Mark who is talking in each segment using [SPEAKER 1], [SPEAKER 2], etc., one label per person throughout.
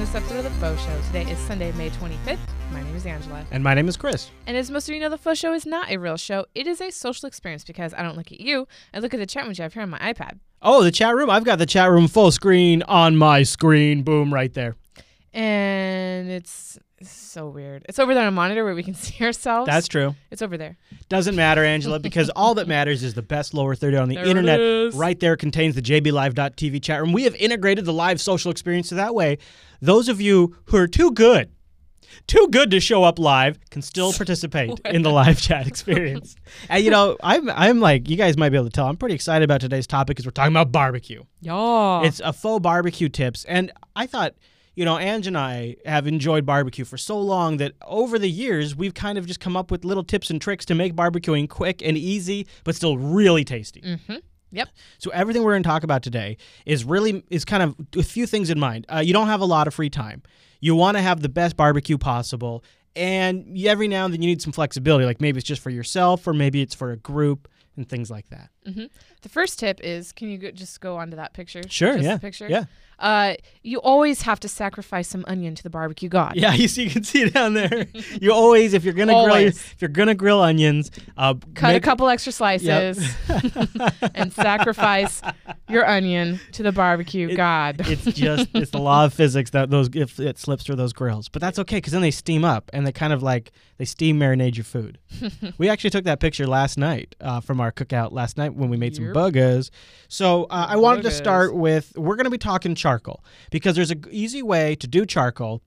[SPEAKER 1] this episode of The Faux Show. Today is Sunday, May 25th. My name is Angela.
[SPEAKER 2] And my name is Chris.
[SPEAKER 1] And as most of you know, The Faux Show is not a real show. It is a social experience because I don't look at you. I look at the chat room you have here on my iPad.
[SPEAKER 2] Oh, the chat room. I've got the chat room full screen on my screen. Boom, right there.
[SPEAKER 1] And it's so weird. It's over there on a monitor where we can see ourselves.
[SPEAKER 2] That's true.
[SPEAKER 1] It's over there.
[SPEAKER 2] Doesn't matter, Angela, because all that matters is the best lower 30 on the
[SPEAKER 1] There
[SPEAKER 2] internet.
[SPEAKER 1] is.
[SPEAKER 2] Right there contains the jblive.tv chat room. We have integrated the live social experience so that way those of you who are too good, too good to show up live can still participate in the live chat experience. and you know, I'm I'm like you guys might be able to tell. I'm pretty excited about today's topic because we're talking about barbecue.
[SPEAKER 1] Yeah.
[SPEAKER 2] It's a faux barbecue tips. And I thought, you know, Ange and I have enjoyed barbecue for so long that over the years, we've kind of just come up with little tips and tricks to make barbecuing quick and easy, but still really tasty.
[SPEAKER 1] mm-hmm. Yep.
[SPEAKER 2] So everything we're going to talk about today is really is kind of a few things in mind. Uh, you don't have a lot of free time. You want to have the best barbecue possible, and every now and then you need some flexibility. Like maybe it's just for yourself, or maybe it's for a group, and things like that.
[SPEAKER 1] Mm-hmm. The first tip is can you go, just go onto that picture?
[SPEAKER 2] Sure,
[SPEAKER 1] Just
[SPEAKER 2] yeah,
[SPEAKER 1] picture?
[SPEAKER 2] yeah.
[SPEAKER 1] Uh, you always have to sacrifice some onion to the barbecue god.
[SPEAKER 2] Yeah, you see, you can see it down there. you always, if you're gonna grill,
[SPEAKER 1] Always.
[SPEAKER 2] if you're gonna grill onions, uh,
[SPEAKER 1] Cut a
[SPEAKER 2] make-
[SPEAKER 1] couple extra slices and sacrifice your onion to the barbecue god.
[SPEAKER 2] it's just it's the law of physics that those if it slips through those grills. But that's okay because then they steam up and they kind of like they steam marinate your food. we actually took that picture last night uh, from our cookout last night when we made some
[SPEAKER 1] Yep.
[SPEAKER 2] burgers. So uh, I wanted to start with we're going to be talking charcoal because there's an easy way to do charcoal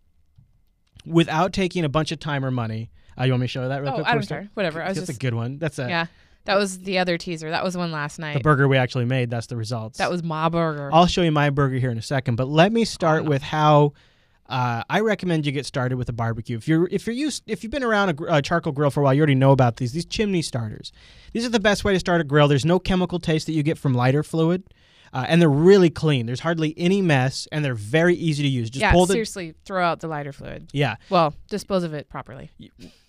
[SPEAKER 2] without taking a bunch of time or money. Uh, you want me to show that real
[SPEAKER 1] oh,
[SPEAKER 2] quick?
[SPEAKER 1] I don't care. Whatever. I was
[SPEAKER 2] That's
[SPEAKER 1] just
[SPEAKER 2] a good one. That's a,
[SPEAKER 1] yeah. That was the other teaser. That was one last night.
[SPEAKER 2] the burger we actually made. That's the results.
[SPEAKER 1] that was my burger.
[SPEAKER 2] I'll show you my burger here in a second, but let me start
[SPEAKER 1] no.
[SPEAKER 2] with how uh, I recommend you get started with a barbecue. If you're if you're used if you've been around a, gr- a charcoal grill for a while, you already know about these. These chimney starters. These are the best way to start a grill. There's no chemical taste that you get from lighter fluid. Uh, and they're really clean. There's hardly any mess, and they're very easy to use. Just
[SPEAKER 1] yeah,
[SPEAKER 2] pull the
[SPEAKER 1] seriously, throw out the lighter fluid.
[SPEAKER 2] yeah.
[SPEAKER 1] Well, dispose of it properly.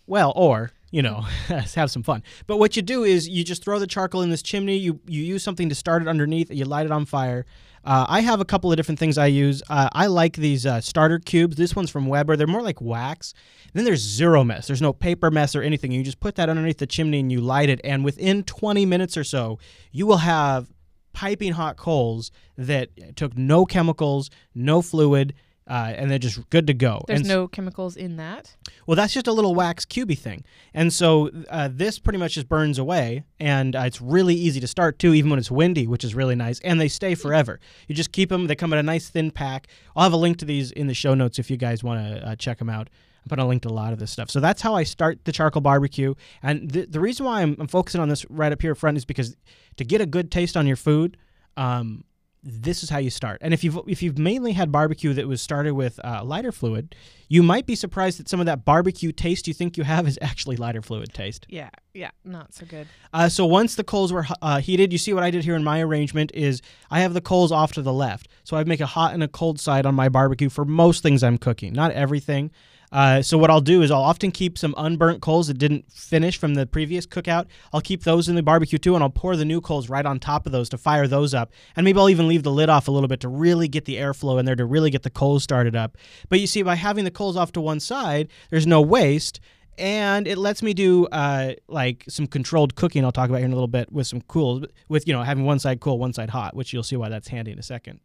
[SPEAKER 2] Well, or you know, have some fun. But what you do is you just throw the charcoal in this chimney. You you use something to start it underneath. You light it on fire. Uh, I have a couple of different things I use. Uh, I like these uh, starter cubes. This one's from Weber. They're more like wax. then there's zero mess. There's no paper mess or anything. You just put that underneath the chimney and you light it. And within 20 minutes or so, you will have piping hot coals that took no chemicals, no fluid, uh, and they're just good to go.
[SPEAKER 1] There's
[SPEAKER 2] And
[SPEAKER 1] no chemicals in that.
[SPEAKER 2] well, that's just a little wax cubey thing. And so uh, this pretty much just burns away, and uh, it's really easy to start too, even when it's windy, which is really nice. And they stay forever. You just keep them. They come in a nice thin pack. I'll have a link to these in the show notes if you guys want to uh, check them out. I'm putting a link to a lot of this stuff. So that's how I start the charcoal barbecue. And the, the reason why I'm, I'm focusing on this right up here front is because to get a good taste on your food, um, this is how you start. And if you've if you've mainly had barbecue that was started with uh, lighter fluid, you might be surprised that some of that barbecue taste you think you have is actually lighter fluid taste.
[SPEAKER 1] Yeah, yeah, not so good.
[SPEAKER 2] Uh, so once the coals were uh, heated, you see what I did here in my arrangement is I have the coals off to the left, so I make a hot and a cold side on my barbecue for most things I'm cooking, not everything. Uh, so what I'll do is I'll often keep some unburnt coals that didn't finish from the previous cookout. I'll keep those in the barbecue too, and I'll pour the new coals right on top of those to fire those up. And maybe I'll even leave the lid off a little bit to really get the airflow in there to really get the coals started up. But you see, by having the coals off to one side, there's no waste and it lets me do uh, like some controlled cooking. I'll talk about here in a little bit with some cool, with you know having one side cool, one side hot, which you'll see why that's handy in a second.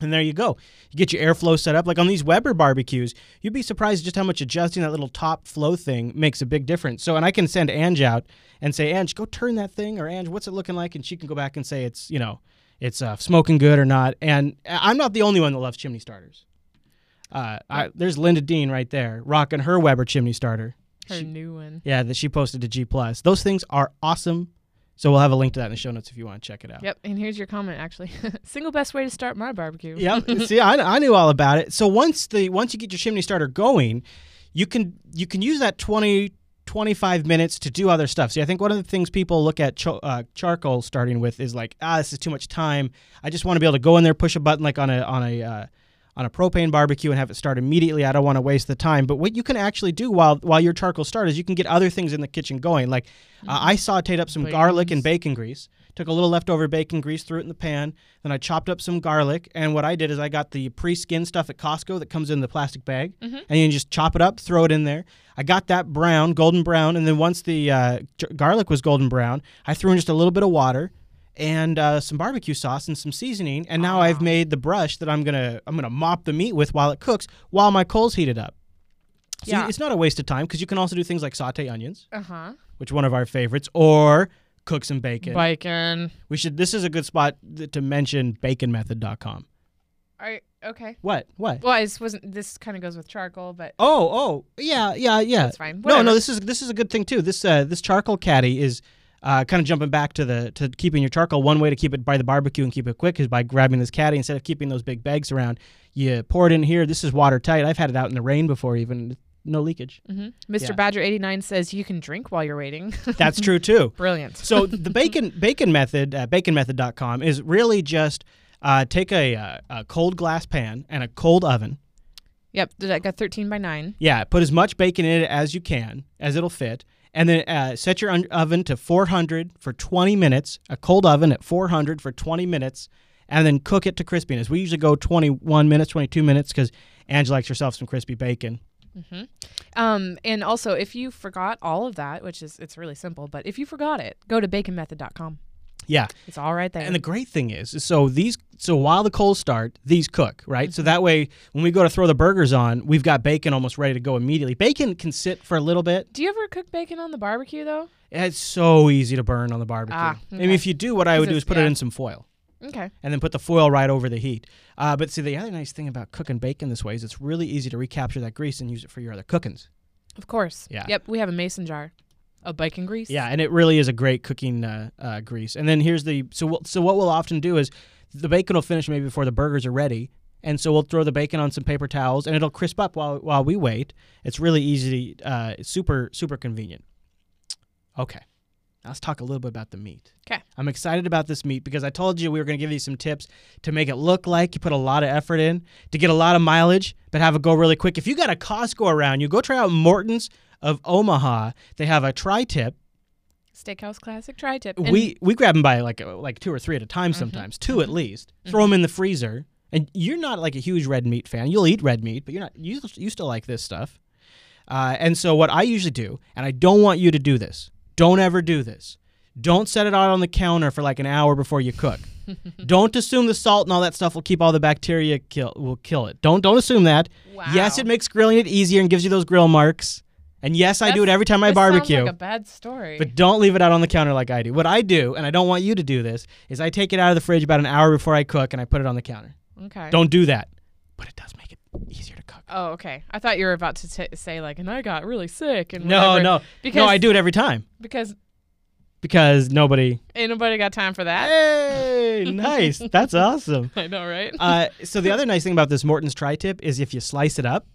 [SPEAKER 2] And there you go. You get your airflow set up. Like on these Weber barbecues, you'd be surprised just how much adjusting that little top flow thing makes a big difference. So, and I can send Ange out and say, Ange, go turn that thing, or Ange, what's it looking like? And she can go back and say it's, you know, it's uh, smoking good or not. And I'm not the only one that loves chimney starters. Uh, I, there's Linda Dean right there, rocking her Weber chimney starter.
[SPEAKER 1] Her
[SPEAKER 2] She-
[SPEAKER 1] new one.
[SPEAKER 2] yeah, that she posted to G Plus. Those things are awesome. So we'll have a link to that in the show notes if you want to check it out.
[SPEAKER 1] Yep, and here's your comment actually. Single best way to start my barbecue.
[SPEAKER 2] Yep. See, I, I knew all about it. So once the once you get your chimney starter going, you can you can use that 20 25 minutes to do other stuff. See, I think one of the things people look at ch- uh, charcoal starting with is like, ah, this is too much time. I just want to be able to go in there, push a button like on a on a uh, on a propane barbecue and have it start immediately. I don't want to waste the time. But what you can actually do while while your charcoal starts is you can get other things in the kitchen going. Like uh, I sauteed up some garlic and bacon grease took a little leftover bacon grease, threw it in the pan. Then I chopped up some garlic, and what I did is I got the pre-skinned stuff at Costco that comes in the plastic bag,
[SPEAKER 1] Mhm.
[SPEAKER 2] and you just chop it up, throw it in there. I got that brown, golden brown, and then once the uh, garlic was golden brown, I threw in just a little bit of water and uh, some barbecue sauce and some seasoning, and now I've
[SPEAKER 1] Ah.
[SPEAKER 2] made the brush that I'm gonna I'm gonna mop the meat with while it cooks while my coals heated up. So
[SPEAKER 1] Yeah.
[SPEAKER 2] it's not a waste of time because you can also do things like saute onions,
[SPEAKER 1] Uh huh.
[SPEAKER 2] which one of our favorites, or cook some bacon.
[SPEAKER 1] Bacon.
[SPEAKER 2] We should. This is a good spot th- to mention baconmethod.com.
[SPEAKER 1] I okay.
[SPEAKER 2] What? What?
[SPEAKER 1] Well, I just wasn't. This kind of goes with charcoal, but
[SPEAKER 2] Oh, oh, yeah, yeah, yeah.
[SPEAKER 1] that's fine.
[SPEAKER 2] No, no, this is this is a good thing too. This uh, this charcoal caddy is uh, kind of jumping back to the to keeping your charcoal. One way to keep it by the barbecue and keep it quick is by grabbing this caddy instead of keeping those big bags around. You pour it in here. This is watertight. I've had it out in the rain before, even no leakage.
[SPEAKER 1] Mhm. Mr.
[SPEAKER 2] Yeah.
[SPEAKER 1] Badger eighty nine says you can drink while you're waiting.
[SPEAKER 2] That's true too.
[SPEAKER 1] Brilliant.
[SPEAKER 2] So the bacon bacon method, uh, baconmethod.com, is really just uh, take a, uh, a cold glass pan and a cold oven.
[SPEAKER 1] Yep. Did I got thirteen by nine?
[SPEAKER 2] Yeah, put as much bacon in it as you can, as it'll fit, and then uh, set your oven to 400 for 20 minutes. A cold oven at 400 for 20 minutes, and then cook it to crispiness. We usually go 21 minutes, 22 minutes, because Angela likes herself some crispy bacon.
[SPEAKER 1] Mm-hmm. Um, and also, if you forgot all of that, which is it's really simple, but if you forgot it, go to baconmethod.com.
[SPEAKER 2] Yeah,
[SPEAKER 1] It's all right there.
[SPEAKER 2] and the great thing is, is so these, so while the coals start, these cook, right?
[SPEAKER 1] Mm-hmm.
[SPEAKER 2] So that way, when we go to throw the burgers on, we've got bacon almost ready to go immediately. Bacon can sit for a little bit.
[SPEAKER 1] Do you ever cook bacon on the barbecue though?
[SPEAKER 2] It's so easy to burn on the barbecue.
[SPEAKER 1] Ah,
[SPEAKER 2] I mean, if you do, what I would do is put it in some foil.
[SPEAKER 1] Okay.
[SPEAKER 2] and then put the foil right over the heat. Uh, but see, the other nice thing about cooking bacon this way is it's really easy to recapture that grease and use it for your other cookings.
[SPEAKER 1] Of course.
[SPEAKER 2] Yeah.
[SPEAKER 1] Yep. We have a mason jar of bacon grease.
[SPEAKER 2] Yeah, and it really is a great cooking uh, uh, grease. And then here's the so we'll, so what we'll often do is the bacon will finish maybe before the burgers are ready. And so we'll throw the bacon on some paper towels, and it'll crisp up while while we wait. It's really easy, uh, super super convenient. Okay, now let's talk a little bit about the meat.
[SPEAKER 1] Okay.
[SPEAKER 2] I'm excited about this meat because I told you we were going to give you some tips to make it look like you put a lot of effort in to get a lot of mileage, but have it go really quick. If you got a Costco around you, go try out Morton's of Omaha. They have a tri-tip.
[SPEAKER 1] Steakhouse classic tri-tip. And
[SPEAKER 2] we we grab them by like uh, like two or three at a time
[SPEAKER 1] Mhm,
[SPEAKER 2] sometimes, 2 at least. Throw them in the freezer. And you're not like a huge red meat fan. You'll eat red meat, but you're not you you still like this stuff. Uh, and so what I usually do, and I don't want you to do this. Don't ever do this. Don't set it out on the counter for like an hour before you cook. don't assume the salt and all that stuff will keep all the bacteria kill will kill it. Don't don't assume that. Yes, it makes grilling it easier and gives you those grill marks. And yes, I do it every time I barbecue.
[SPEAKER 1] like a bad story.
[SPEAKER 2] But don't leave it out on the counter like I do. What I do, and I don't want you to do this, is I take it out of the fridge about an hour before I cook and I put it on the counter.
[SPEAKER 1] okay.
[SPEAKER 2] Don't do that. But it does make it easier to cook.
[SPEAKER 1] Oh, okay. I thought you were about to t- say like, and I got really sick and
[SPEAKER 2] No,
[SPEAKER 1] whatever.
[SPEAKER 2] no.
[SPEAKER 1] because
[SPEAKER 2] no, I do it every time
[SPEAKER 1] because
[SPEAKER 2] because nobody.
[SPEAKER 1] ain't nobody got time for that.
[SPEAKER 2] Hey, nice. That's awesome.
[SPEAKER 1] I know, right?
[SPEAKER 2] Uh, so the other nice thing about this Morton's tri-tip is if you slice it up,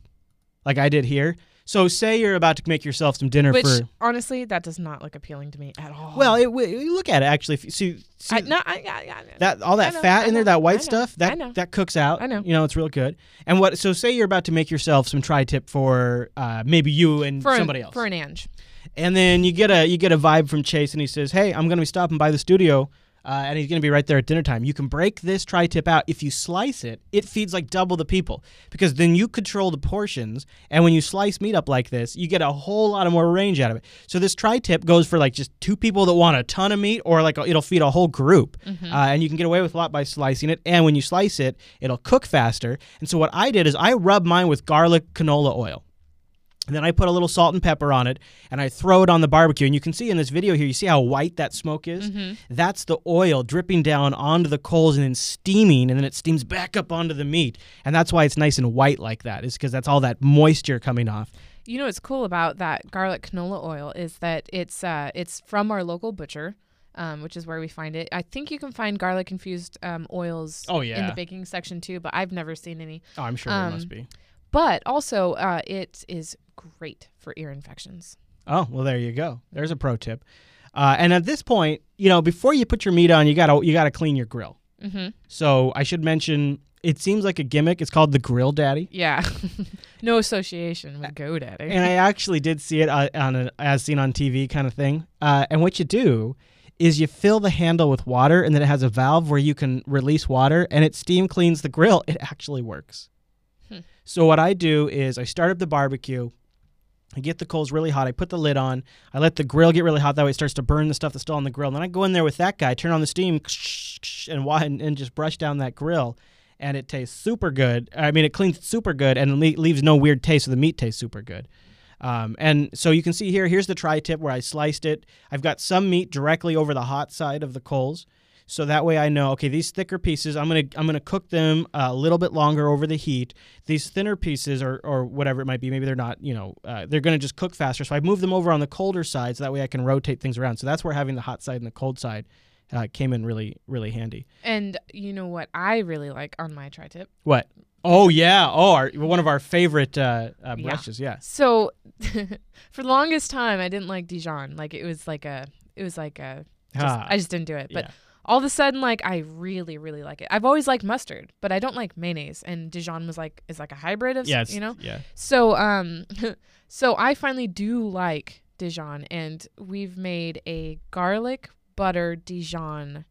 [SPEAKER 2] like I did here. So say you're about to make yourself some dinner
[SPEAKER 1] Which
[SPEAKER 2] for.
[SPEAKER 1] honestly, that does not look appealing to me at all.
[SPEAKER 2] Well, it, w- look at it actually. If you see, see
[SPEAKER 1] I, no, I, I, I,
[SPEAKER 2] that all that
[SPEAKER 1] I know,
[SPEAKER 2] fat
[SPEAKER 1] I
[SPEAKER 2] in there,
[SPEAKER 1] know,
[SPEAKER 2] that
[SPEAKER 1] I
[SPEAKER 2] white
[SPEAKER 1] know,
[SPEAKER 2] stuff,
[SPEAKER 1] I
[SPEAKER 2] that that cooks out.
[SPEAKER 1] I know.
[SPEAKER 2] You know, it's real good. And what? So say you're about to make yourself some tri-tip for uh, maybe you and
[SPEAKER 1] for
[SPEAKER 2] somebody
[SPEAKER 1] an,
[SPEAKER 2] else,
[SPEAKER 1] for an Ange.
[SPEAKER 2] and then you get a you get a vibe from Chase, and he says, "Hey, I'm going to be stopping by the studio." Uh, and he's going to be right there at dinner time. You can break this tri-tip out. If you slice it, it feeds like double the people because then you control the portions. And when you slice meat up like this, you get a whole lot of more range out of it. So this tri-tip goes for like just two people that want a ton of meat, or like it'll feed a whole group. Uh, and you can get away with a lot by slicing it. And when you slice it, it'll cook faster. And so what I did is I rub mine with garlic canola oil. And then I put a little salt and pepper on it and I throw it on the barbecue. And you can see in this video here, you see how white that smoke is? That's the oil dripping down onto the coals and then steaming, and then it steams back up onto the meat. And that's why it's nice and white like that, is because that's all that moisture coming off.
[SPEAKER 1] You know what's cool about that garlic canola oil is that it's uh, it's from our local butcher, um, which is where we find it. I think you can find garlic infused um, oils
[SPEAKER 2] Oh, yeah.
[SPEAKER 1] in the baking section too, but I've never seen any.
[SPEAKER 2] Oh, I'm sure there
[SPEAKER 1] Um,
[SPEAKER 2] must be.
[SPEAKER 1] But also, uh, it is great for ear infections.
[SPEAKER 2] Oh, well, there you go. There's a pro tip. Uh, and at this point, you know, before you put your meat on, you gotta you gotta clean your grill.
[SPEAKER 1] Mm-hmm.
[SPEAKER 2] So I should mention, it seems like a gimmick. It's called the Grill Daddy.
[SPEAKER 1] Yeah, no association with GoDaddy.
[SPEAKER 2] and I actually did see it uh, on an as seen on TV kind of thing. Uh, and what you do is you fill the handle with water and then it has a valve where you can release water and it steam cleans the grill. It actually works.
[SPEAKER 1] Hmm.
[SPEAKER 2] So what I do is I start up the barbecue. I get the coals really hot. I put the lid on. I let the grill get really hot. That way it starts to burn the stuff that's still on the grill. And then I go in there with that guy, turn on the steam, and and, just brush down that grill. And it tastes super good. I mean, it cleans super good and le- leaves no weird taste. So the meat tastes super good. Um, and so you can see here, here's the tri-tip where I sliced it. I've got some meat directly over the hot side of the coals. So that way I know, okay, these thicker pieces, I'm gonna I'm gonna cook them a little bit longer over the heat. These thinner pieces, or or whatever it might be, maybe they're not, you know, uh, they're gonna just cook faster. So I move them over on the colder side, so that way I can rotate things around. So that's where having the hot side and the cold side uh, came in really really handy.
[SPEAKER 1] And you know what I really like on my tri-tip?
[SPEAKER 2] What? Oh yeah. Oh, our, one of our favorite uh, uh,
[SPEAKER 1] Yeah.
[SPEAKER 2] brushes. Yeah.
[SPEAKER 1] So for the longest time, I didn't like Dijon. Like it was like a, it was like a, just,
[SPEAKER 2] Ah,
[SPEAKER 1] I just didn't do it. But
[SPEAKER 2] yeah.
[SPEAKER 1] All of a sudden, like I really, really like it. I've always liked mustard, but I don't like mayonnaise. And Dijon was like is like a hybrid of, s-
[SPEAKER 2] Yeah.
[SPEAKER 1] You know.
[SPEAKER 2] Yeah.
[SPEAKER 1] So um, so I finally do like Dijon, and we've made a garlic butter Dijon.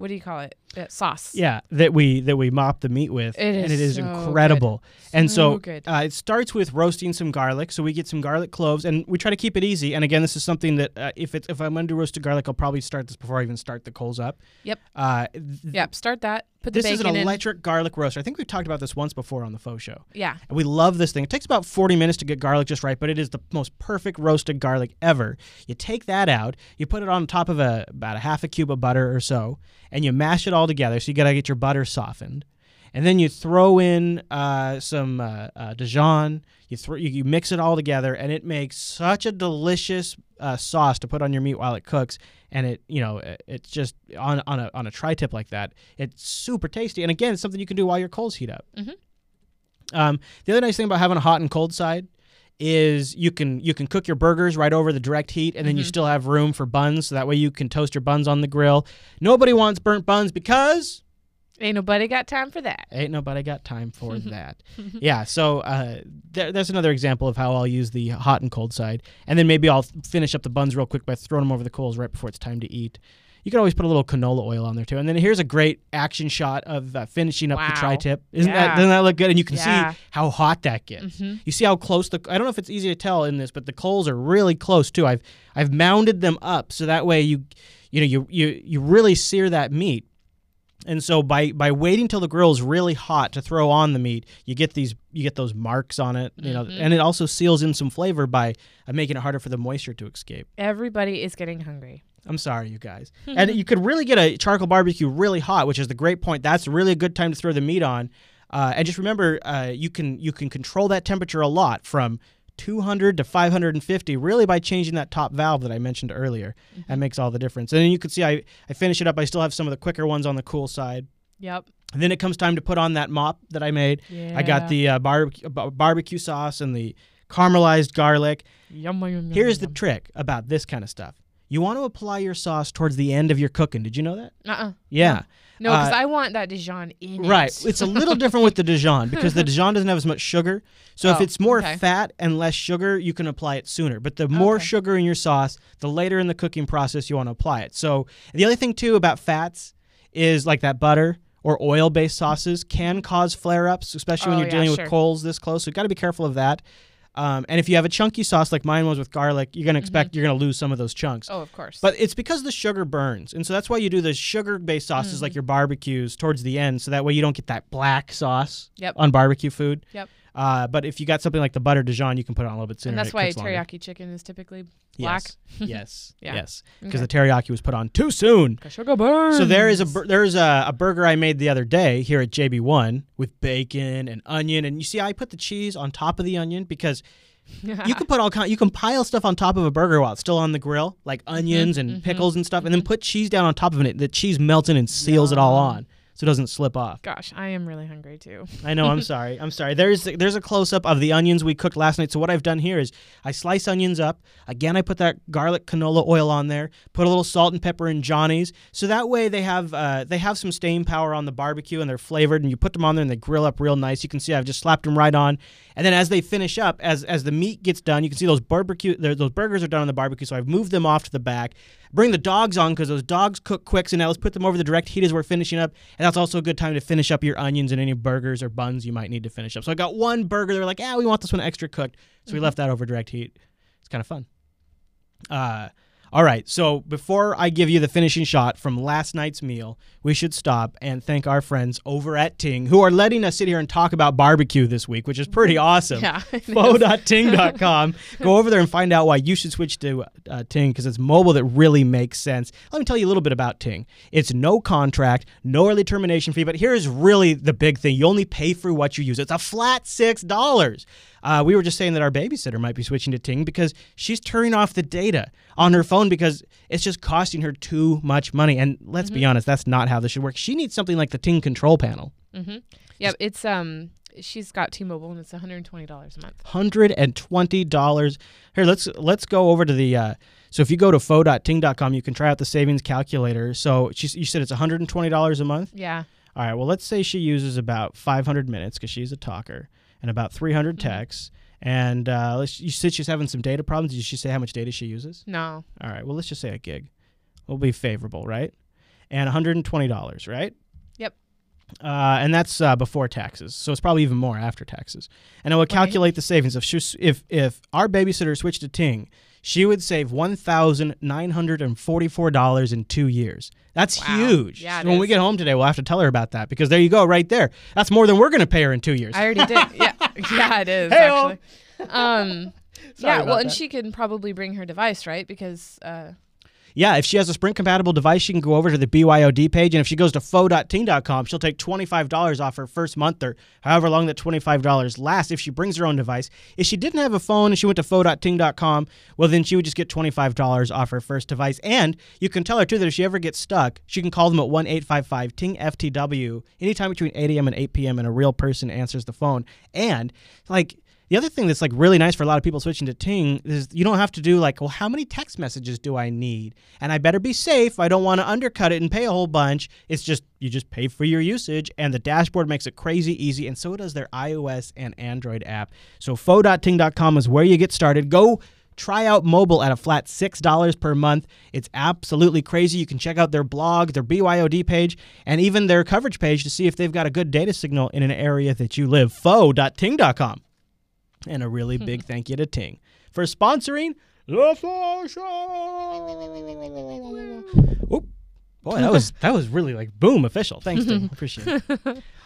[SPEAKER 1] What do you call it? Uh, sauce.
[SPEAKER 2] Yeah, that we that we mop the meat with,
[SPEAKER 1] It
[SPEAKER 2] and it is
[SPEAKER 1] so
[SPEAKER 2] incredible. And so
[SPEAKER 1] good.
[SPEAKER 2] uh, it starts with roasting some garlic. So we get some garlic cloves, and we try to keep it easy. And again, this is something that uh, if it's if I'm going to do roasted garlic, I'll probably start this before I even start the coals up.
[SPEAKER 1] Yep.
[SPEAKER 2] Uh, th-
[SPEAKER 1] Yep. Start that. Put
[SPEAKER 2] This is an
[SPEAKER 1] in.
[SPEAKER 2] electric garlic roaster. I think we've talked about this once before on the faux show.
[SPEAKER 1] Yeah.
[SPEAKER 2] And we love this thing. It takes about 40 minutes to get garlic just right, but it is the most perfect roasted garlic ever. You take that out, you put it on top of a about a half a cube of butter or so, and you mash it all together. So you got to get your butter softened. And then you throw in uh, some uh, uh, Dijon. You, throw, you you mix it all together, and it makes such a delicious uh, sauce to put on your meat while it cooks. And it, you know, it- it's just on on a on a tri-tip like that. It's super tasty. And again, it's something you can do while your coals heat up.
[SPEAKER 1] Mhm.
[SPEAKER 2] Um, the other nice thing about having a hot and cold side is you can you can cook your burgers right over the direct heat, and then you
[SPEAKER 1] Mhm.
[SPEAKER 2] still have room for buns. So that way you can toast your buns on the grill. Nobody wants burnt buns because
[SPEAKER 1] Ain't nobody got time for that.
[SPEAKER 2] Ain't nobody got time for that. yeah, so uh, there, there's another example of how I'll use the hot and cold side, and then maybe I'll finish up the buns real quick by throwing them over the coals right before it's time to eat. You can always put a little canola oil on there too, and then here's a great action shot of uh, finishing up the tri-tip. Isn't that doesn't that look good? And you can
[SPEAKER 1] Yeah.
[SPEAKER 2] see how hot that gets.
[SPEAKER 1] hmm
[SPEAKER 2] You see how close the I don't know if it's easy to tell in this, but the coals are really close too. I've I've mounded them up so that way you you know you you you really sear that meat. And so by by waiting till the grill is really hot to throw on the meat, you get these you get those marks on it, you know,
[SPEAKER 1] Mhm.
[SPEAKER 2] and it also seals in some flavor by uh, making it harder for the moisture to escape.
[SPEAKER 1] Everybody is getting hungry.
[SPEAKER 2] I'm sorry, you guys. and you could really get a charcoal barbecue really hot, which is the great point. That's really a good time to throw the meat on. Uh, and just remember, uh, you can you can control that temperature a lot from 200 to 550, really by changing that top valve that I mentioned earlier. That makes all the difference. And then you can see I, I finish it up. I still have some of the quicker ones on the cool side.
[SPEAKER 1] Yep.
[SPEAKER 2] And then it comes time to put on that mop that I made.
[SPEAKER 1] Yeah.
[SPEAKER 2] I got the uh, barbecue, bar- barbecue sauce and the caramelized garlic.
[SPEAKER 1] Yum, yum, yum,
[SPEAKER 2] Here's the trick about this kind of stuff. You want to apply your sauce towards the end of your cooking. Did you know that?
[SPEAKER 1] Uh-uh.
[SPEAKER 2] Yeah.
[SPEAKER 1] No, because
[SPEAKER 2] Uh,
[SPEAKER 1] I want that Dijon in
[SPEAKER 2] Right.
[SPEAKER 1] it.
[SPEAKER 2] It's a little different with the Dijon because the Dijon doesn't have as much sugar. So if
[SPEAKER 1] Oh,
[SPEAKER 2] it's more
[SPEAKER 1] okay.
[SPEAKER 2] fat and less sugar, you can apply it sooner. But the more
[SPEAKER 1] Okay.
[SPEAKER 2] sugar in your sauce, the later in the cooking process you want to apply it. So the other thing too about fats is like that butter or oil-based sauces can cause flare-ups, especially when
[SPEAKER 1] Oh,
[SPEAKER 2] you're
[SPEAKER 1] yeah,
[SPEAKER 2] dealing
[SPEAKER 1] sure.
[SPEAKER 2] with coals this close. So you've got to be careful of that. Um, and if you have a chunky sauce like mine was with garlic, you're gonna expect you're gonna lose some of those chunks.
[SPEAKER 1] oh, of course.
[SPEAKER 2] But it's because the sugar burns. And so that's why you do the sugar based sauces
[SPEAKER 1] Mm-hmm.
[SPEAKER 2] like your barbecues towards the end. So that way you don't get that black sauce
[SPEAKER 1] Yep.
[SPEAKER 2] on barbecue food.
[SPEAKER 1] Yep.
[SPEAKER 2] Uh, but if you got something like the butter Dijon, you can put it on a little bit sooner.
[SPEAKER 1] and that's
[SPEAKER 2] it
[SPEAKER 1] why
[SPEAKER 2] cooks longer.
[SPEAKER 1] teriyaki chicken is typically black.
[SPEAKER 2] Yes. yes.
[SPEAKER 1] Yeah.
[SPEAKER 2] Yes. Because
[SPEAKER 1] Okay.
[SPEAKER 2] the teriyaki was put on too soon.
[SPEAKER 1] sugar burns.
[SPEAKER 2] So there is a bur- there's a, a burger I made the other day here at JB1 with bacon and onion and you see I put the cheese on top of the onion because you can put all kind you can pile stuff on top of a burger while it's still on the grill like onions and
[SPEAKER 1] mhm,
[SPEAKER 2] pickles and stuff and then put cheese down on top of it the cheese melts in and seals it all on so it doesn't slip off.
[SPEAKER 1] Gosh, I am really hungry too.
[SPEAKER 2] i know i'm sorry. I'm sorry. There's there's a close-up of the onions we cooked last night. So what i've done here is i slice onions up. Again i put that garlic canola oil on there. Put a little salt and pepper in johnny's. So that way they have uh, they have some staying power on the barbecue and they're flavored and you put them on there and they grill up real nice. You can see i've just slapped them right on. And then as they finish up as as the meat gets done you can see those barbecue those burgers are done on the barbecue. So i've moved them off to the back bring the dogs on because those dogs cook quick. So now let's put them over the direct heat as we're finishing up, and that's also a good time to finish up your onions and any burgers or buns you might need to finish up. So I got one burger. They're like, yeah, we want this one extra cooked, so we left that over direct heat. It's kind of fun. Uh, all right. So before I give you the finishing shot from last night's meal, we should stop and thank our friends over at Ting who are letting us sit here and talk about barbecue this week, which is pretty awesome.
[SPEAKER 1] Yeah.
[SPEAKER 2] Faux.ting.com. Go over there and find out why you should switch to uh, Ting because it's mobile that really makes sense. Let me tell you a little bit about Ting. It's no contract, no early termination fee, but here's really the big thing you only pay for what you use. It's a flat $6. Uh, we were just saying that our babysitter might be switching to Ting because she's turning off the data on her phone because it's just costing her too much money. And let's be honest, that's not how this should work. She needs something like the Ting control panel.
[SPEAKER 1] Mm-hmm. Yeah, it's um, she's got T-Mobile and it's 120 dollars a month.
[SPEAKER 2] hundred and twenty dollars. Here, let's let's go over to the. Uh, so if you go to faux.ting.com, you can try out the savings calculator. So she, you said it's one hundred and twenty dollars a month.
[SPEAKER 1] Yeah.
[SPEAKER 2] All right. Well, let's say she uses about five hundred minutes because she's a talker, and about 300
[SPEAKER 1] Mm-hmm.
[SPEAKER 2] texts. And uh, let's, you said she's having some data problems. Did she say how much data she uses?
[SPEAKER 1] No.
[SPEAKER 2] All right. Well, let's just say a gig. Will be favorable, right? And one hundred and twenty dollars, right?
[SPEAKER 1] Yep.
[SPEAKER 2] Uh, and that's uh, before taxes, so it's probably even more after taxes. And it would
[SPEAKER 1] Right.
[SPEAKER 2] calculate the savings. If she, if if our babysitter switched to Ting, she would save one thousand nine hundred and forty four dollars in two years. That's
[SPEAKER 1] Wow.
[SPEAKER 2] huge.
[SPEAKER 1] Yeah,
[SPEAKER 2] So when we get home today, we'll have to tell her about that because there you go, right there. That's more than we're going to pay her in two years.
[SPEAKER 1] I already did. Yeah. Yeah, it is
[SPEAKER 2] Hey-o.
[SPEAKER 1] actually. Um. Yeah. Well,
[SPEAKER 2] about
[SPEAKER 1] and she can probably bring her device, right? Because uh,
[SPEAKER 2] Yeah, if she has a Sprint compatible device, she can go over to the BYOD page. And if she goes to faux.ting.com, she'll take $25 off her first month or however long that $25 lasts if she brings her own device. If she didn't have a phone and she went to faux.ting.com, well, then she would just get $25 off her first device. And you can tell her, too, that if she ever gets stuck, she can call them at 1 855 Ting FTW anytime between 8 a.m. and 8 p.m. and a real person answers the phone. And, like, the other thing that's like really nice for a lot of people switching to Ting is you don't have to do like, well, how many text messages do I need? And I better be safe. I don't want to undercut it and pay a whole bunch. It's just you just pay for your usage, and the dashboard makes it crazy easy, and so does their iOS and Android app. So faux.ting.com is where you get started. Go try out mobile at a flat $6 per month. It's absolutely crazy. You can check out their blog, their BYOD page, and even their coverage page to see if they've got a good data signal in an area that you live. faux.ting.com. And a really big thank you to Ting for sponsoring the Faux Show. Oop. Boy, that was that was really like boom official. Thanks, Ting. Appreciate it.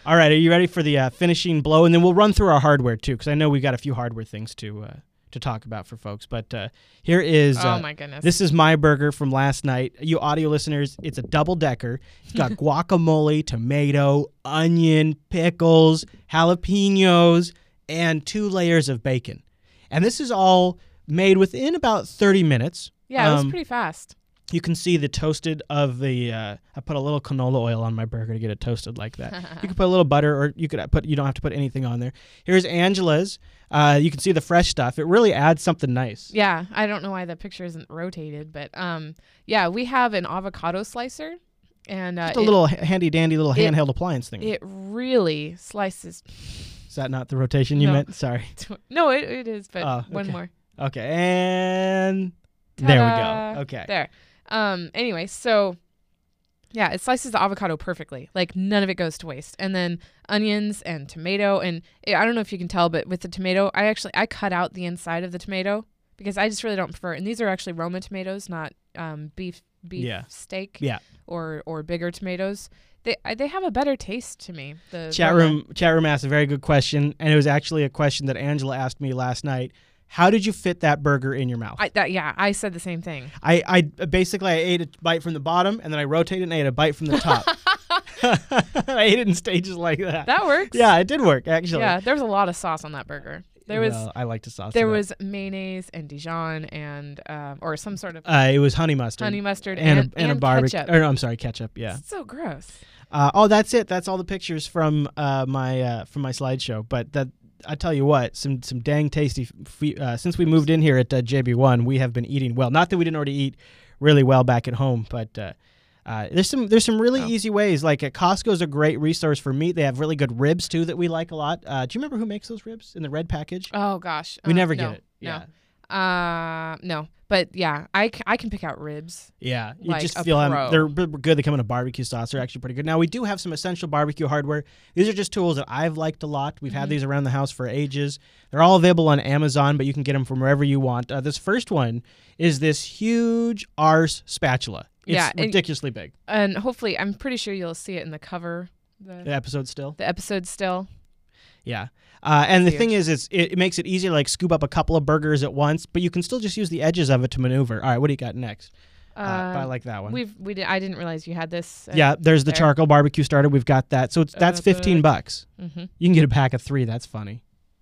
[SPEAKER 2] All right, are you ready for the uh, finishing blow? And then we'll run through our hardware too, because I know we got a few hardware things to uh, to talk about for folks. But uh, here is
[SPEAKER 1] oh
[SPEAKER 2] uh,
[SPEAKER 1] my goodness.
[SPEAKER 2] this is my burger from last night. You audio listeners, it's a double decker. It's got guacamole, tomato, onion, pickles, jalapenos, and two layers of bacon. And this is all made within about 30 minutes.
[SPEAKER 1] yeah, it was
[SPEAKER 2] um,
[SPEAKER 1] pretty fast.
[SPEAKER 2] You can see the toasted of the. Uh, I put a little canola oil on my burger to get it toasted like that. you can put a little butter, or you could put. You don't have to put anything on there. Here's Angela's. Uh, you can see the fresh stuff. It really adds something nice.
[SPEAKER 1] Yeah, I don't know why the picture isn't rotated, but um, yeah, we have an avocado slicer, and uh,
[SPEAKER 2] Just a
[SPEAKER 1] it,
[SPEAKER 2] little handy dandy little
[SPEAKER 1] it-
[SPEAKER 2] handheld appliance thing.
[SPEAKER 1] it really slices.
[SPEAKER 2] Is that not the rotation you
[SPEAKER 1] No.
[SPEAKER 2] meant? Sorry.
[SPEAKER 1] No, it, it is, but
[SPEAKER 2] Oh,
[SPEAKER 1] one
[SPEAKER 2] okay.
[SPEAKER 1] more.
[SPEAKER 2] Okay, and there we go. Okay.
[SPEAKER 1] There. Um. Anyway, so yeah, it slices the avocado perfectly. Like none of it goes to waste. And then onions and tomato, and eh, I don't know if you can tell, but with the tomato, I actually I cut out the inside of the tomato because I just really don't prefer. And these are actually Roma tomatoes, not um beef beef
[SPEAKER 2] Yeah.
[SPEAKER 1] steak.
[SPEAKER 2] Yeah.
[SPEAKER 1] Or or bigger tomatoes. They they have a better taste to me. The
[SPEAKER 2] Chat room chat room asked a very good question, and it was actually a question that Angela asked me last night. How did you fit that burger in your mouth?
[SPEAKER 1] I, that, yeah, I said the same thing.
[SPEAKER 2] I, I basically I ate a bite from the bottom and then I rotated and I ate a bite from the top. I ate it in stages like that.
[SPEAKER 1] That works.
[SPEAKER 2] yeah, it did work actually.
[SPEAKER 1] Yeah, there was a lot of sauce on that burger. There was
[SPEAKER 2] Well, I like to sauce.
[SPEAKER 1] there was mayonnaise and Dijon and um, or some sort of
[SPEAKER 2] Uh, it was honey mustard.
[SPEAKER 1] honey mustard
[SPEAKER 2] and,
[SPEAKER 1] and,
[SPEAKER 2] a, and, a barbecue. Or no, I'm sorry, ketchup. Yeah.
[SPEAKER 1] So gross.
[SPEAKER 2] Uh, oh, that's it. That's all the pictures from uh, my uh, from my slideshow. But that I tell you what, some some dang tasty. F- uh, since we moved in here at uh, JB1, we have been eating well. Not that we didn't already eat really well back at home, but. Uh, uh, there's some there's some really
[SPEAKER 1] Oh.
[SPEAKER 2] easy ways. Like uh, Costco's a great resource for meat. They have really good ribs too that we like a lot. Uh, do you remember who makes those ribs in the red package?
[SPEAKER 1] Oh gosh.
[SPEAKER 2] We never
[SPEAKER 1] no,
[SPEAKER 2] get it.
[SPEAKER 1] No.
[SPEAKER 2] Yeah.
[SPEAKER 1] Uh, no, but yeah, I, c- I can pick out ribs.
[SPEAKER 2] Yeah, you
[SPEAKER 1] Like
[SPEAKER 2] just
[SPEAKER 1] a
[SPEAKER 2] feel them. They're b- b- good. They come in a barbecue sauce. They're actually pretty good. Now we do have some essential barbecue hardware. These are just tools that I've liked a lot. We've had these around the house for ages. They're all available on Amazon, but you can get them from wherever you want. Uh, this first one is this huge arse spatula. It's
[SPEAKER 1] Yeah, and-
[SPEAKER 2] ridiculously big.
[SPEAKER 1] And hopefully, I'm pretty sure you'll see it in the cover, the,
[SPEAKER 2] The episode still.
[SPEAKER 1] the episode still.
[SPEAKER 2] Yeah. Uh, and the
[SPEAKER 1] Huge.
[SPEAKER 2] thing is, it's, it, it makes it easier to like scoop up a couple of burgers at once, but you can still just use the edges of it to maneuver. All right, what do you got next? Uh, but I
[SPEAKER 1] Uh,
[SPEAKER 2] like that one.
[SPEAKER 1] We've we did, I didn't realize you had this. uh,
[SPEAKER 2] yeah, there's the
[SPEAKER 1] there.
[SPEAKER 2] charcoal barbecue starter. We've got that. So it's, that's
[SPEAKER 1] Uh,
[SPEAKER 2] 15
[SPEAKER 1] but-
[SPEAKER 2] bucks.
[SPEAKER 1] mhm.
[SPEAKER 2] You can get a pack of three. That's funny.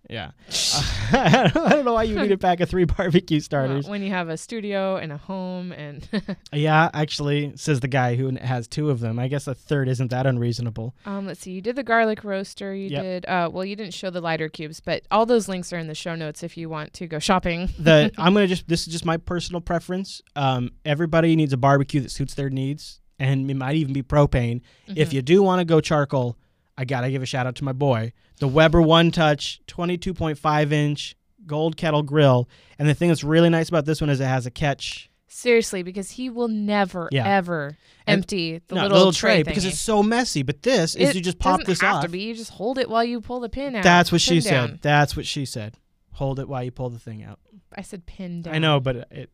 [SPEAKER 2] Yeah. I don't know why you need a pack of three barbecue starters.
[SPEAKER 1] Well, when you have a studio and a home and
[SPEAKER 2] Yeah, actually, says the guy who has two of them. I guess a third isn't that unreasonable.
[SPEAKER 1] um, let's see, you did the garlic roaster. You
[SPEAKER 2] Yep.
[SPEAKER 1] did uh, well, you didn't show the lighter cubes, but all those links are in the show notes if you want to go shopping.
[SPEAKER 2] The I'm gonna just this is just my personal preference. Um, everybody needs a barbecue that suits their needs, and it might even be propane. If
[SPEAKER 1] Mhm.
[SPEAKER 2] you do want to go charcoal, I gotta give a shout out to my boy, the Weber One Touch 22.5 inch gold kettle grill. And the thing that's really nice about this one is it has a catch.
[SPEAKER 1] Seriously, because he will never
[SPEAKER 2] Yeah.
[SPEAKER 1] ever
[SPEAKER 2] And-
[SPEAKER 1] empty the
[SPEAKER 2] no,
[SPEAKER 1] little, tray,
[SPEAKER 2] because it's so messy. But this is you just pop
[SPEAKER 1] doesn't
[SPEAKER 2] this
[SPEAKER 1] have
[SPEAKER 2] off.
[SPEAKER 1] to be. You just hold it while you pull the pin out.
[SPEAKER 2] That's what she
[SPEAKER 1] Pin
[SPEAKER 2] said. That's what she said. Hold it while you pull the thing out.
[SPEAKER 1] I said pin down.
[SPEAKER 2] I know, but it,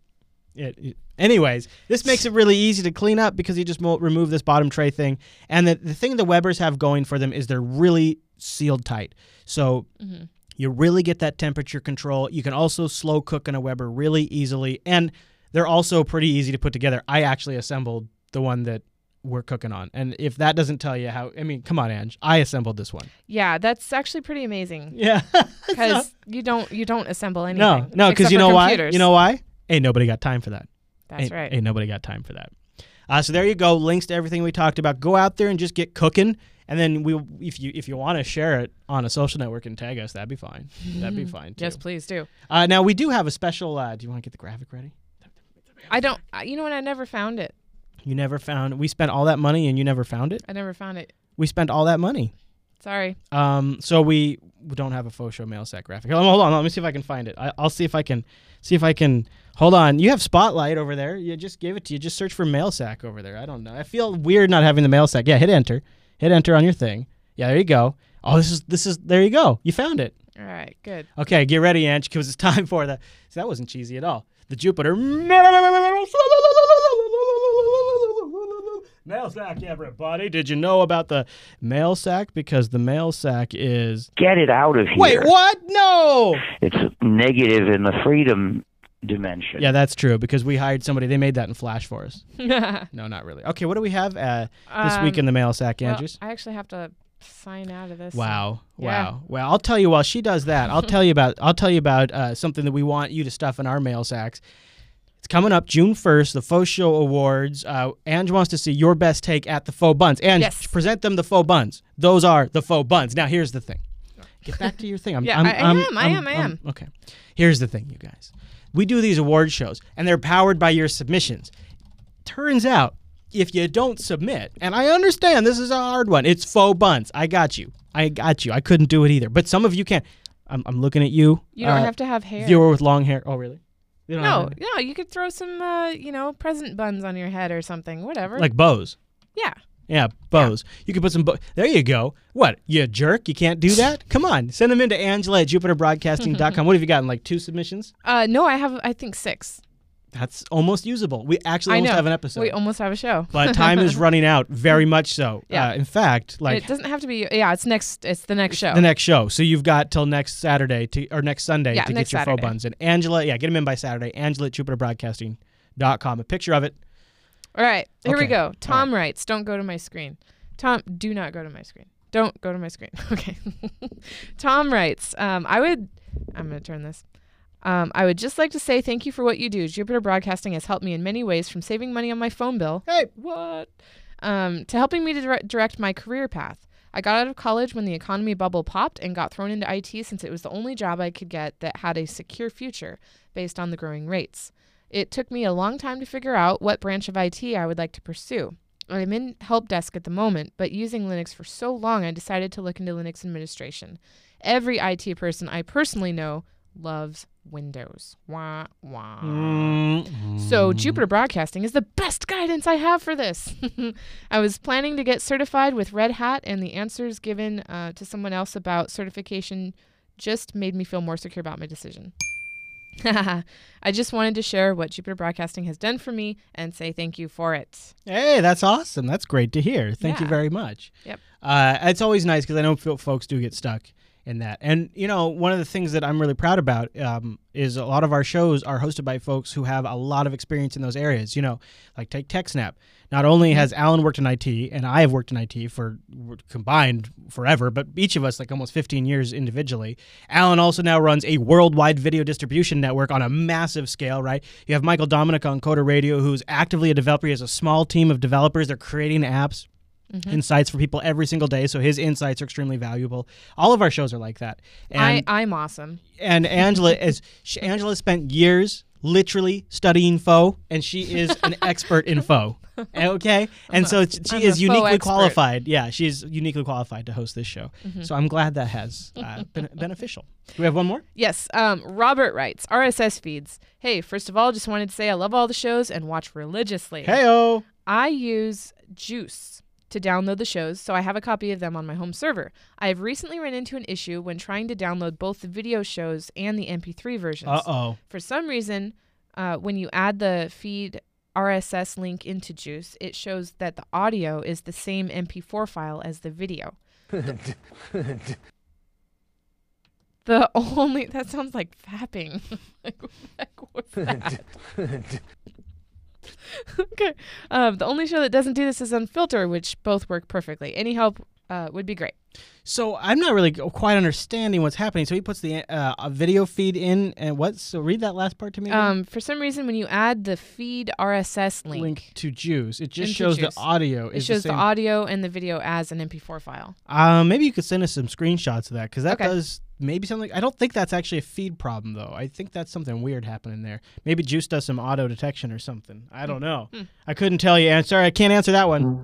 [SPEAKER 2] it, it. Anyways, this makes it really easy to clean up because you just mo- remove this bottom tray thing. And the the thing the Webers have going for them is they're really sealed tight. So
[SPEAKER 1] hmm
[SPEAKER 2] you really get that temperature control. You can also slow cook in a Weber really easily, and they're also pretty easy to put together. I actually assembled the one that we're cooking on, and if that doesn't tell you how, I mean, come on, Ange, I assembled this one.
[SPEAKER 1] Yeah, that's actually pretty amazing
[SPEAKER 2] Yeah,
[SPEAKER 1] because you don't you don't assemble anything.
[SPEAKER 2] no, no, because you know why? You know why? Ain't nobody got time for that.
[SPEAKER 1] That's
[SPEAKER 2] ain't,
[SPEAKER 1] right.
[SPEAKER 2] Ain't nobody got time for that. Uh, so there you go. Links to everything we talked about. Go out there and just get cooking. And then we, if you if you want to share it on a social network and tag us, that'd be fine. That'd be fine too.
[SPEAKER 1] Yes, please do.
[SPEAKER 2] Uh, now we do have a special. Uh, do you want to get the graphic ready?
[SPEAKER 1] I don't. You know what? I never found it.
[SPEAKER 2] You never found. We spent all that money and you never found it.
[SPEAKER 1] I never found it.
[SPEAKER 2] We spent all that money.
[SPEAKER 1] Sorry.
[SPEAKER 2] Um, so we, we don't have a faux show mail sack graphic. Hold on, let me see if I can find it. I, I'll see if I can see if I can. Hold on, you have Spotlight over there. You just give it to you. Just search for mail sack over there. I don't know. I feel weird not having the mail sack. Yeah, hit enter. Hit enter on your thing. Yeah, there you go. Oh, this is this is there you go. You found it.
[SPEAKER 1] All right. Good.
[SPEAKER 2] Okay, get ready, Ange, because it's time for the. See, that wasn't cheesy at all. The Jupiter mail sack, everybody. Did you know about the mail sack? Because the mail sack is.
[SPEAKER 3] Get it out of here.
[SPEAKER 2] Wait, what? No.
[SPEAKER 3] It's negative in the freedom dimension.
[SPEAKER 2] Yeah, that's true because we hired somebody. They made that in Flash for us. No, not really. Okay, what do we have uh, this week in the mail sack,
[SPEAKER 1] Um, well,
[SPEAKER 2] Andrews?
[SPEAKER 1] I actually have to sign out of this.
[SPEAKER 2] Wow,
[SPEAKER 1] Yeah.
[SPEAKER 2] wow. Well, I'll tell you while she does that. I'll tell you about. I'll tell you about uh, something that we want you to stuff in our mail sacks. It's coming up June first, the Faux Show Awards. Uh, Ange wants to see your best take at the faux buns. Ange,
[SPEAKER 1] Yes.
[SPEAKER 2] present them the faux buns. Those are the faux buns. Now, here's the thing. Get back to your thing. I'm,
[SPEAKER 1] Yeah,
[SPEAKER 2] I'm,
[SPEAKER 1] I- I
[SPEAKER 2] I'm-
[SPEAKER 1] am, I am, I am.
[SPEAKER 2] Okay. Here's the thing, you guys. We do these award shows, and they're powered by your submissions. Turns out, if you don't submit, and I understand this is a hard one, it's faux buns. I got you. I got you. I couldn't do it either. But some of you can. I'm, I'm looking at you.
[SPEAKER 1] You don't
[SPEAKER 2] uh,
[SPEAKER 1] have to have hair.
[SPEAKER 2] Viewer with long hair. Oh, really?
[SPEAKER 1] No,
[SPEAKER 2] any-
[SPEAKER 1] no. You could throw some, uh, you know, present buns on your head or something. Whatever.
[SPEAKER 2] Like bows.
[SPEAKER 1] yeah.
[SPEAKER 2] Yeah, bows. You could put some. Bo- there you go. What? You jerk? You can't do that? Come on, send them in to Angela at JupiterBroadcasting.com. what have you gotten? Like two submissions?
[SPEAKER 1] Uh, no, I have. I think six.
[SPEAKER 2] That's almost usable. We actually almost have an episode.
[SPEAKER 1] We almost have a show.
[SPEAKER 2] but time is running out, very much so.
[SPEAKER 1] Yeah.
[SPEAKER 2] Uh, in fact, like
[SPEAKER 1] it doesn't have to be. Yeah, it's next. It's the next show.
[SPEAKER 2] the next show. So you've got till next Saturday to or next Sunday
[SPEAKER 1] Yeah,
[SPEAKER 2] to
[SPEAKER 1] next
[SPEAKER 2] get your
[SPEAKER 1] Saturday.
[SPEAKER 2] faux buns. And Angela, yeah, get them in by Saturday. Angela at JupiterBroadcasting.com. A picture of it.
[SPEAKER 1] All right, here we go. Tom writes, "Don't go to my screen." Tom, do not go to my screen. Don't go to my screen. Okay. Tom writes, um, "I would." I'm going to turn this. Um, I would just like to say thank you for what you do. Jupiter Broadcasting has helped me in many ways, from saving money on my phone bill.
[SPEAKER 2] Hey,
[SPEAKER 1] What? Um, to helping me to dire- direct my career path. I got out of college when the economy bubble popped and got thrown into IT since it was the only job I could get that had a secure future based on the growing rates. It took me a long time to figure out what branch of IT I would like to pursue. I'm in help desk at the moment, but using Linux for so long, I decided to look into Linux administration. Every IT person I personally know loves Windows. Wah wah.
[SPEAKER 2] Mm.
[SPEAKER 1] So, Jupiter Broadcasting is the best guidance I have for this. I was planning to get certified with Red Hat, and the answers given uh, to someone else about certification just made me feel more secure about my decision. I just wanted to share what Jupiter Broadcasting has done for me and say thank you for it.
[SPEAKER 2] Hey, that's awesome. That's great to hear. Thank you very much.
[SPEAKER 1] Yep.
[SPEAKER 2] Uh, it's always nice because I know folks do get stuck in that. And, you know, one of the things that I'm really proud about um, is a lot of our shows are hosted by folks who have a lot of experience in those areas. You know, like take TechSnap. Not only has Allan worked in IT and I have worked in IT for combined forever, but each of us like almost 15 years individually. Allan also now runs a worldwide video distribution network on a massive scale, right? You have Michael Dominick on Coder Radio, who's actively a developer. He has a small team of developers. They're creating apps insights for people every single day. So his insights are extremely valuable. All of our shows are like that.
[SPEAKER 1] I,
[SPEAKER 2] And
[SPEAKER 1] I'm awesome.
[SPEAKER 2] and Angela is she, Angela spent years literally studying faux, and she is an expert in faux. Okay, and so she
[SPEAKER 1] I'm
[SPEAKER 2] is uniquely qualified. Yeah, she's uniquely qualified to host this show.
[SPEAKER 1] Mm-hmm.
[SPEAKER 2] So I'm glad that has uh, been beneficial. Do we have one more?
[SPEAKER 1] Yes, um, Robert writes RSS feeds. Hey, first of all, just wanted to say I love all the shows and watch religiously.
[SPEAKER 2] Heyo.
[SPEAKER 1] I use Juice to download the shows, so I have a copy of them on my home server. I have recently run into an issue when trying to download both the video shows and the MP3 versions.
[SPEAKER 2] Uh oh.
[SPEAKER 1] For some reason, uh, when you add the feed RSS link into Juice, it shows that the audio is the same MP4 file as the video. the only that sounds like fapping. like, what the heck was that? okay. Um, the only show that doesn't do this is Unfilter, which both work perfectly. Any help uh, would be great.
[SPEAKER 2] So I'm not really quite understanding what's happening. So he puts the uh, a video feed in, and what? So read that last part to me.
[SPEAKER 1] Um, for some reason, when you add the feed RSS link,
[SPEAKER 2] link to Juice. It just shows the audio.
[SPEAKER 1] it shows
[SPEAKER 2] the
[SPEAKER 1] the, audio and the video as an MP4 file.
[SPEAKER 2] Um, maybe you could send us some screenshots of that because that
[SPEAKER 1] Okay.
[SPEAKER 2] does maybe something. I don't think that's actually a feed problem though. I think that's something weird happening there. Maybe Juice does some auto detection or something. I don't know.
[SPEAKER 1] Hmm.
[SPEAKER 2] I couldn't tell you. And sorry, I can't answer that one.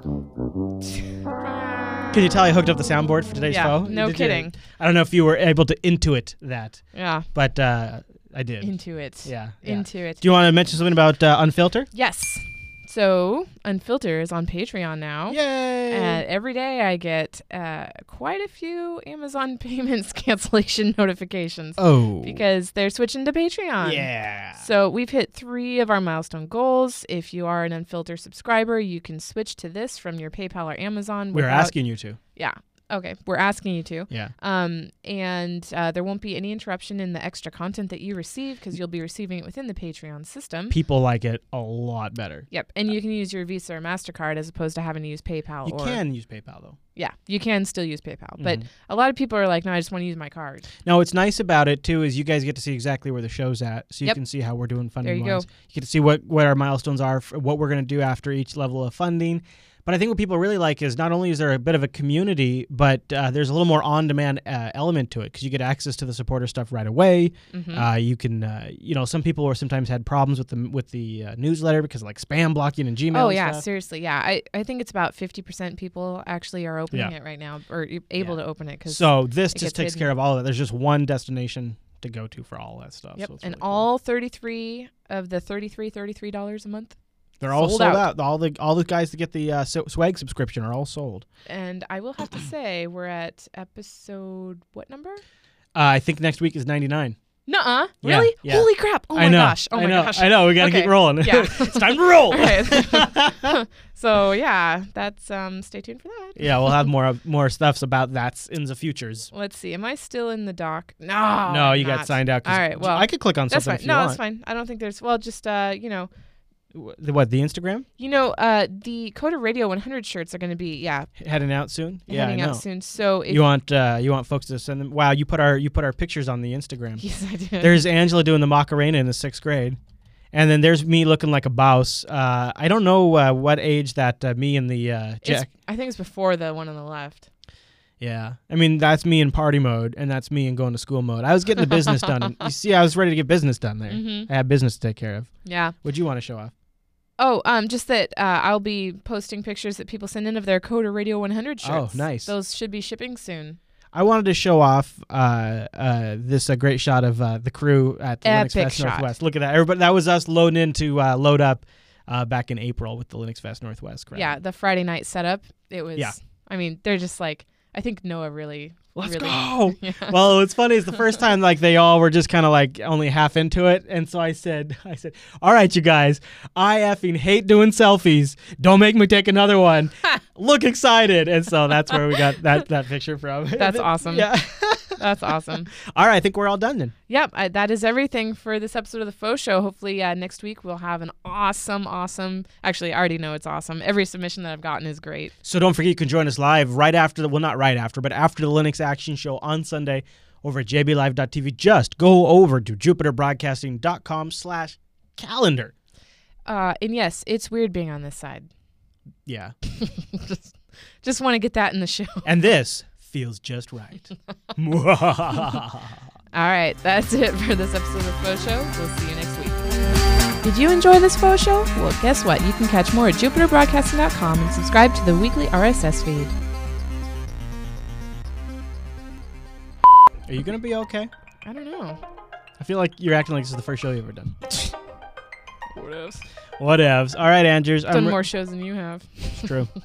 [SPEAKER 2] Can you tell I hooked up the soundboard for today's
[SPEAKER 1] Yeah,
[SPEAKER 2] show?
[SPEAKER 1] no
[SPEAKER 2] Did you?
[SPEAKER 1] kidding.
[SPEAKER 2] I don't know if you were able to intuit that,
[SPEAKER 1] Yeah,
[SPEAKER 2] but uh, I did.
[SPEAKER 1] Intuit.
[SPEAKER 2] yeah, yeah.
[SPEAKER 1] Into it.
[SPEAKER 2] Do you want to mention something about uh, Unfilter?
[SPEAKER 1] Yes. So, Unfilter is on Patreon now.
[SPEAKER 2] Yay!
[SPEAKER 1] And every day I get uh, quite a few Amazon payments cancellation notifications
[SPEAKER 2] oh,
[SPEAKER 1] because they're switching to Patreon.
[SPEAKER 2] yeah.
[SPEAKER 1] So we've hit three of our milestone goals. If you are an unfiltered subscriber, you can switch to this from your PayPal or Amazon.
[SPEAKER 2] We're
[SPEAKER 1] without-
[SPEAKER 2] asking you to.
[SPEAKER 1] Yeah. Okay. We're asking you to.
[SPEAKER 2] Yeah.
[SPEAKER 1] Um, and uh, there won't be any interruption in the extra content that you receive because you'll be receiving it within the Patreon system.
[SPEAKER 2] People like it a lot better.
[SPEAKER 1] Yep. And you can use your Visa or MasterCard as opposed to having to use PayPal.
[SPEAKER 2] You
[SPEAKER 1] or,
[SPEAKER 2] can use PayPal though.
[SPEAKER 1] Yeah. You can still use PayPal. But
[SPEAKER 2] Mhm.
[SPEAKER 1] a lot of people are like, no, I just want to use my card.
[SPEAKER 2] Now, what's nice about it too is you guys get to see exactly where the show's at, so you
[SPEAKER 1] Yep.
[SPEAKER 2] can see how we're doing funding.
[SPEAKER 1] There you go.
[SPEAKER 2] You get to see what what our milestones are, what we're going to do after each level of funding. But I think what people really like is not only is there a bit of a community, but uh, there's a little more on-demand uh, element to it because you get access to the supporter stuff right away.
[SPEAKER 1] Mhm.
[SPEAKER 2] Uh, you can, uh, you know, some people are sometimes had problems with the with the uh, newsletter because of like spam blocking and Gmail.
[SPEAKER 1] Oh
[SPEAKER 2] and
[SPEAKER 1] yeah,
[SPEAKER 2] stuff.
[SPEAKER 1] seriously, yeah. I, I think it's about fifty percent people actually are opening
[SPEAKER 2] Yeah.
[SPEAKER 1] it right now or able to open it because
[SPEAKER 2] So this just takes
[SPEAKER 1] hidden.
[SPEAKER 2] care of all of it. There's just one destination to go to for all that stuff.
[SPEAKER 1] Yep.
[SPEAKER 2] So it's
[SPEAKER 1] and
[SPEAKER 2] really cool.
[SPEAKER 1] all 33 of the 33 $33 a month.
[SPEAKER 2] They're all
[SPEAKER 1] sold
[SPEAKER 2] sold,
[SPEAKER 1] out.
[SPEAKER 2] out. All the all the guys that get the uh, swag subscription are all sold.
[SPEAKER 1] And I will have to say we're at episode what number?
[SPEAKER 2] Uh, I think next week is 99.
[SPEAKER 1] Nuh-uh.
[SPEAKER 2] Yeah,
[SPEAKER 1] Really?
[SPEAKER 2] yeah.
[SPEAKER 1] Holy crap. Oh
[SPEAKER 2] I
[SPEAKER 1] my
[SPEAKER 2] know.
[SPEAKER 1] gosh. Oh
[SPEAKER 2] I
[SPEAKER 1] my
[SPEAKER 2] know.
[SPEAKER 1] gosh.
[SPEAKER 2] I know. We gotta
[SPEAKER 1] Okay.
[SPEAKER 2] keep rolling.
[SPEAKER 1] Yeah.
[SPEAKER 2] it's time to roll.
[SPEAKER 1] So yeah, that's um stay tuned for that.
[SPEAKER 2] yeah, we'll have more more stuffs about that in the futures.
[SPEAKER 1] Let's see. Am I still in the doc? No.
[SPEAKER 2] no, you got signed out
[SPEAKER 1] All right, well,
[SPEAKER 2] I could click on
[SPEAKER 1] That's
[SPEAKER 2] something
[SPEAKER 1] fine. No,
[SPEAKER 2] want.
[SPEAKER 1] that's fine. I don't think there's well just uh, you know,
[SPEAKER 2] The, what the Instagram
[SPEAKER 1] You know, uh, the Coder Radio 100 shirts are going to be yeah
[SPEAKER 2] heading out soon? Yeah,
[SPEAKER 1] heading out soon. So if
[SPEAKER 2] You want uh, you want folks to send them? Wow, you put our you put our pictures on the Instagram.
[SPEAKER 1] yes, I do.
[SPEAKER 2] There's Angela doing the Macarena in the sixth grade. And then there's me looking like a bouse. Uh, I don't know uh, what age that uh, me and the uh, Jack.
[SPEAKER 1] I think it's before the one on the left.
[SPEAKER 2] Yeah, I mean that's me in party mode, and that's me in going to school mode. I was getting the business done. And you see, I was ready to get business done there.
[SPEAKER 1] Mm-hmm.
[SPEAKER 2] I had business to take care of.
[SPEAKER 1] Yeah.
[SPEAKER 2] What'd you want to show off?
[SPEAKER 1] Oh, um, just that uh, I'll be posting pictures that people send in of their Coder Radio 100 shirts.
[SPEAKER 2] Oh, nice.
[SPEAKER 1] Those should be shipping soon.
[SPEAKER 2] I wanted to show off uh, uh, this uh, great shot of uh, the crew at the Linux
[SPEAKER 1] Epic
[SPEAKER 2] Fest
[SPEAKER 1] shot.
[SPEAKER 2] Northwest. Look at that. Everybody, that was us loading in to uh, load up uh, back in April with the Linux Fest Northwest crowd.
[SPEAKER 1] Yeah, the Friday night setup. It was.
[SPEAKER 2] Yeah.
[SPEAKER 1] I mean, they're just like. I think Noah really.
[SPEAKER 2] Let's
[SPEAKER 1] really,
[SPEAKER 2] go.
[SPEAKER 1] Yeah.
[SPEAKER 2] well, what's funny is the first time like they all were just kind of like only half into it, and so I said, I said, all right, you guys, I effing hate doing selfies. Don't make me take another one. Look excited, and so that's where we got that that picture from.
[SPEAKER 1] That's awesome.
[SPEAKER 2] Yeah.
[SPEAKER 1] That's awesome.
[SPEAKER 2] all right, I think we're all done then.
[SPEAKER 1] Yep, I, that is everything for this episode of the Faux Show. Hopefully, uh, next week we'll have an awesome, awesome. Actually, I already know it's awesome. Every submission that I've gotten is great.
[SPEAKER 2] So don't forget you can join us live right after the well not right after, but after the Linux Action Show on Sunday over at jblive.tv. Just go over to jupiterbroadcasting.com slash calendar.
[SPEAKER 1] Uh, and yes, it's weird being on this side.
[SPEAKER 2] Yeah.
[SPEAKER 1] just, just want to get that in the show.
[SPEAKER 2] And this feels just right.
[SPEAKER 1] All right, that's it for this episode of Faux Show. We'll see you next week. Did you enjoy this Faux Show? Well, guess what? You can catch more at jupiterbroadcasting.com and subscribe to the weekly RSS feed.
[SPEAKER 2] Are you going to be okay?
[SPEAKER 1] I don't know.
[SPEAKER 2] I feel like you're acting like this is the first show you've ever done.
[SPEAKER 1] What else?
[SPEAKER 2] Whatevs. All right, Andrews.
[SPEAKER 1] Done
[SPEAKER 2] I'm re-
[SPEAKER 1] more shows than you have.
[SPEAKER 2] It's true.